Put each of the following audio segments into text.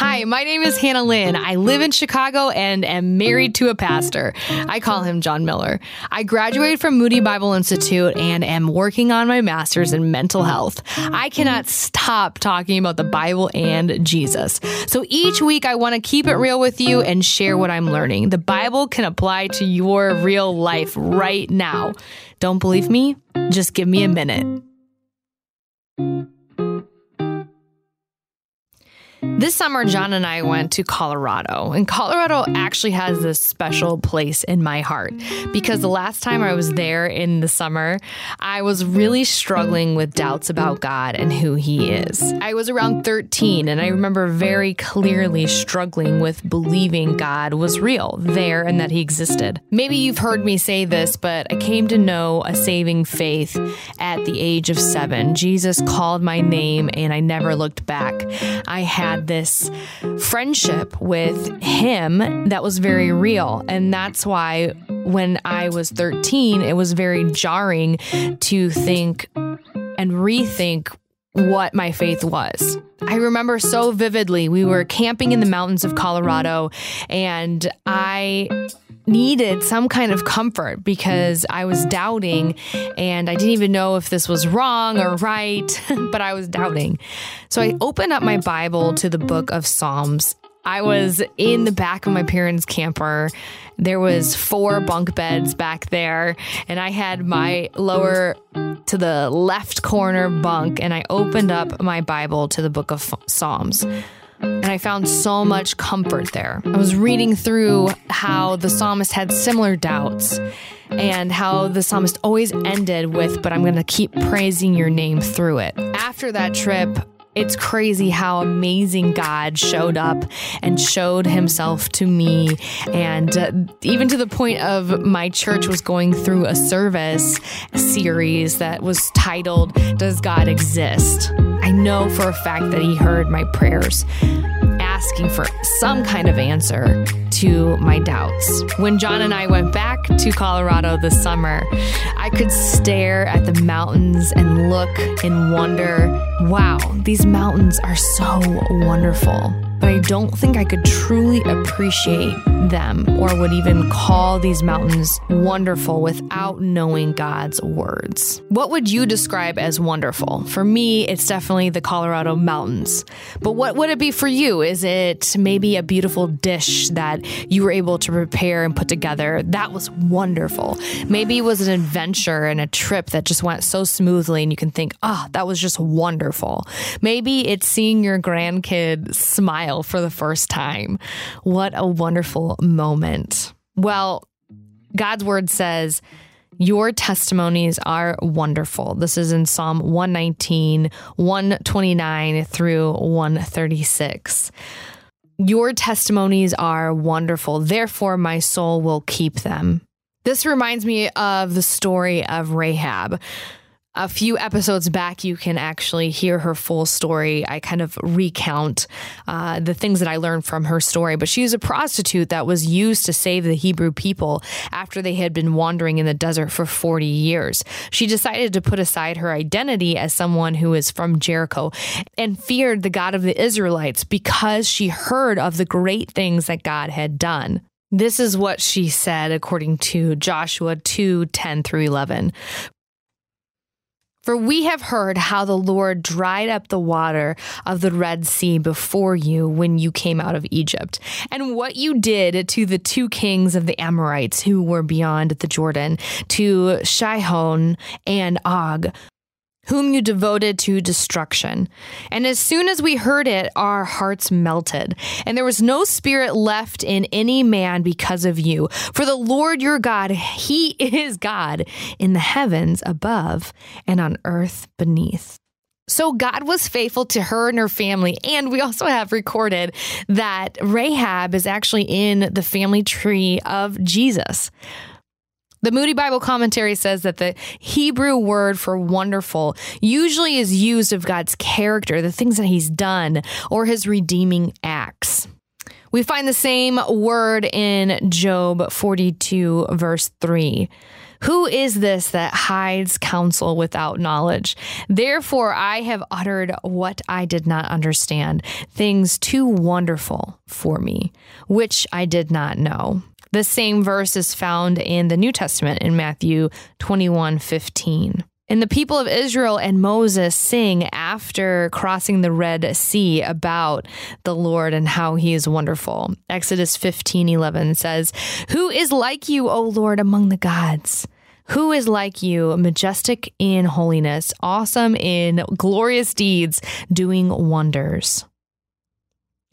Hi, my name is Hannah Lynn. I live in Chicago and am married to a pastor. I call him John Miller. I graduated from Moody Bible Institute and am working on my master's in mental health. I cannot stop talking about the Bible and Jesus. So each week, I want to keep it real with you and share what I'm learning. The Bible can apply to your real life right now. Don't believe me? Just give me a minute. This summer, John and I went to Colorado, and Colorado actually has this special place in my heart because the last time I was there in the summer, I was really struggling with doubts about God and who He is. I was around 13, and I remember very clearly struggling with believing God was real, there, and that He existed. Maybe you've heard me say this, but I came to know a saving faith at the age of seven. Jesus called my name, and I never looked back. I had this friendship with him that was very real. And that's why when I was 13, it was very jarring to think and rethink what my faith was. I remember so vividly. We were camping in the mountains of Colorado, and I needed some kind of comfort because I was doubting and I didn't even know if this was wrong or right, but I was doubting. So I opened up my Bible to the book of Psalms. I was in the back of my parents' camper. There was four bunk beds back there and I had my lower to the left corner bunk and I opened up my Bible to the book of Psalms and I found so much comfort there. I was reading through how the psalmist had similar doubts and how the psalmist always ended with, But I'm going to keep praising your name through it. After that trip, it's crazy how amazing God showed up and showed himself to me. And uh, even to the point of my church was going through a service series that was titled, Does God Exist? I know for a fact that he heard my prayers asking for some kind of answer to my doubts. When John and I went back to Colorado this summer, I could stare at the mountains and look and wonder wow, these mountains are so wonderful but I don't think I could truly appreciate them or would even call these mountains wonderful without knowing God's words. What would you describe as wonderful? For me, it's definitely the Colorado mountains. But what would it be for you? Is it maybe a beautiful dish that you were able to prepare and put together? That was wonderful. Maybe it was an adventure and a trip that just went so smoothly and you can think, oh, that was just wonderful. Maybe it's seeing your grandkid smile smile for the first time. What a wonderful moment. Well, God's word says, your testimonies are wonderful. This is in Psalm 119, 129 through 136. Your testimonies are wonderful. Therefore, my soul will keep them. This reminds me of the story of Rahab a few episodes back, you can actually hear her full story. I kind of recount uh, the things that I learned from her story. But she was a prostitute that was used to save the Hebrew people after they had been wandering in the desert for 40 years. She decided to put aside her identity as someone who is from Jericho and feared the God of the Israelites because she heard of the great things that God had done. This is what she said according to Joshua 2 10 through 11. For we have heard how the Lord dried up the water of the Red Sea before you when you came out of Egypt, and what you did to the two kings of the Amorites who were beyond the Jordan, to Sihon and Og, whom you devoted to destruction. And as soon as we heard it, our hearts melted, and there was no spirit left in any man because of you. For the Lord your God, He is God in the heavens above and on earth beneath. So God was faithful to her and her family. And we also have recorded that Rahab is actually in the family tree of Jesus. The Moody Bible commentary says that the Hebrew word for wonderful usually is used of God's character, the things that he's done, or his redeeming acts. We find the same word in Job 42, verse 3. Who is this that hides counsel without knowledge? Therefore, I have uttered what I did not understand, things too wonderful for me, which I did not know. The same verse is found in the New Testament in Matthew 21 15. And the people of Israel and Moses sing after crossing the Red Sea about the Lord and how he is wonderful. Exodus 15 11 says, Who is like you, O Lord, among the gods? Who is like you, majestic in holiness, awesome in glorious deeds, doing wonders?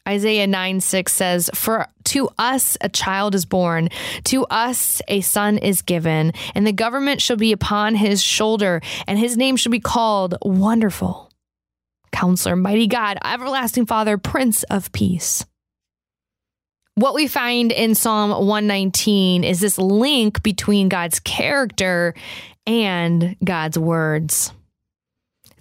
Isaiah 9 6 says, For to us a child is born, to us a son is given, and the government shall be upon his shoulder, and his name shall be called Wonderful, Counselor, Mighty God, Everlasting Father, Prince of Peace. What we find in Psalm 119 is this link between God's character and God's words.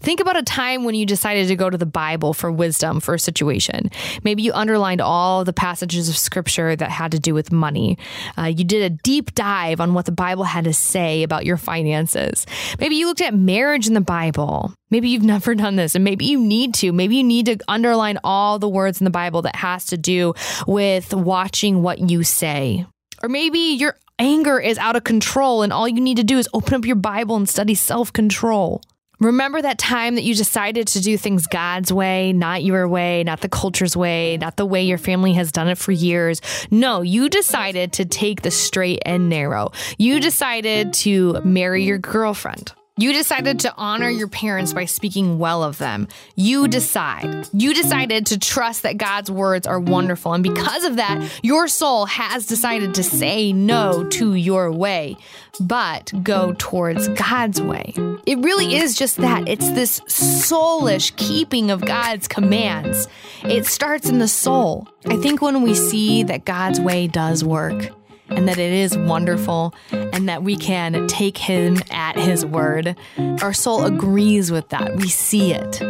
Think about a time when you decided to go to the Bible for wisdom for a situation. Maybe you underlined all the passages of scripture that had to do with money. Uh, you did a deep dive on what the Bible had to say about your finances. Maybe you looked at marriage in the Bible. Maybe you've never done this and maybe you need to. Maybe you need to underline all the words in the Bible that has to do with watching what you say. Or maybe your anger is out of control and all you need to do is open up your Bible and study self control. Remember that time that you decided to do things God's way, not your way, not the culture's way, not the way your family has done it for years. No, you decided to take the straight and narrow. You decided to marry your girlfriend. You decided to honor your parents by speaking well of them. You decide. You decided to trust that God's words are wonderful. And because of that, your soul has decided to say no to your way, but go towards God's way. It really is just that. It's this soulish keeping of God's commands. It starts in the soul. I think when we see that God's way does work, and that it is wonderful and that we can take him at his word. Our soul agrees with that. We see it.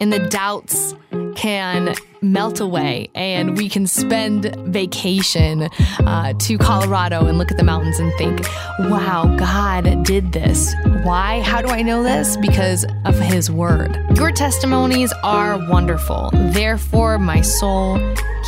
And the doubts can melt away and we can spend vacation uh, to Colorado and look at the mountains and think, wow, God did this. Why? How do I know this? Because of His Word. Your testimonies are wonderful. Therefore, my soul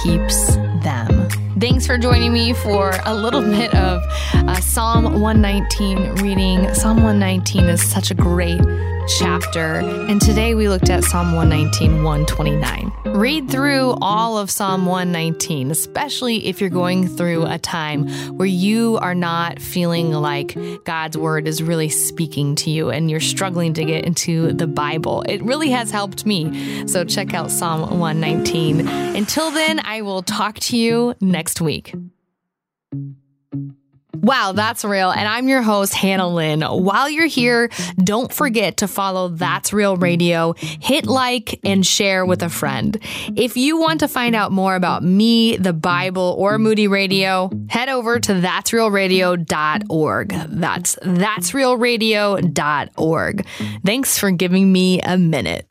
keeps them. Thanks for joining me for a little bit of uh, Psalm 119 reading. Psalm 119 is such a great chapter, and today we looked at Psalm 119, 129. Read through all of Psalm 119, especially if you're going through a time where you are not feeling like God's word is really speaking to you and you're struggling to get into the Bible. It really has helped me. So check out Psalm 119. Until then, I will talk to you next week. Wow, that's real. And I'm your host, Hannah Lynn. While you're here, don't forget to follow That's Real Radio, hit like, and share with a friend. If you want to find out more about me, the Bible, or Moody Radio, head over to that'srealradio.org. That's that'srealradio.org. Thanks for giving me a minute.